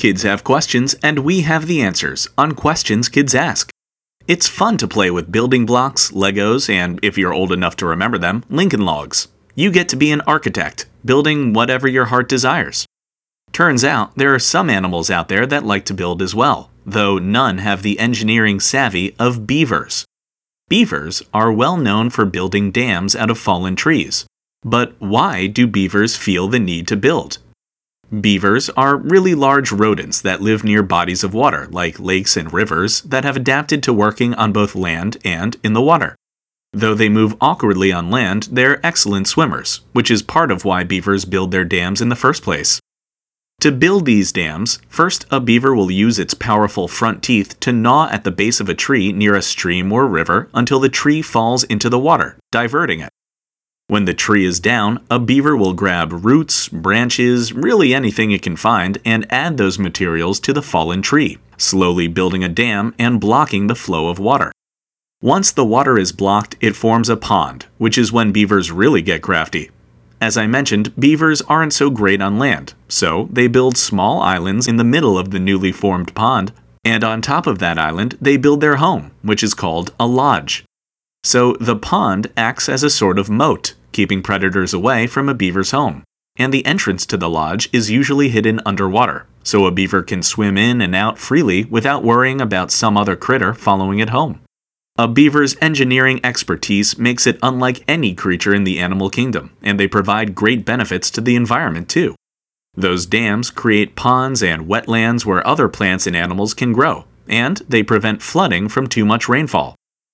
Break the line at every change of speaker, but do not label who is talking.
Kids have questions, and we have the answers on Questions Kids Ask. It's fun to play with building blocks, Legos, and if you're old enough to remember them, Lincoln Logs. You get to be an architect, building whatever your heart desires. Turns out there are some animals out there that like to build as well, though none have the engineering savvy of beavers. Beavers are well known for building dams out of fallen trees. But why do beavers feel the need to build? Beavers are really large rodents that live near bodies of water, like lakes and rivers, that have adapted to working on both land and in the water. Though they move awkwardly on land, they're excellent swimmers, which is part of why beavers build their dams in the first place. To build these dams, first a beaver will use its powerful front teeth to gnaw at the base of a tree near a stream or river until the tree falls into the water, diverting it. When the tree is down, a beaver will grab roots, branches, really anything it can find, and add those materials to the fallen tree, slowly building a dam and blocking the flow of water. Once the water is blocked, it forms a pond, which is when beavers really get crafty. As I mentioned, beavers aren't so great on land, so they build small islands in the middle of the newly formed pond, and on top of that island, they build their home, which is called a lodge. So the pond acts as a sort of moat, keeping predators away from a beaver's home. And the entrance to the lodge is usually hidden underwater, so a beaver can swim in and out freely without worrying about some other critter following it home. A beaver's engineering expertise makes it unlike any creature in the animal kingdom, and they provide great benefits to the environment too. Those dams create ponds and wetlands where other plants and animals can grow, and they prevent flooding from too much rainfall.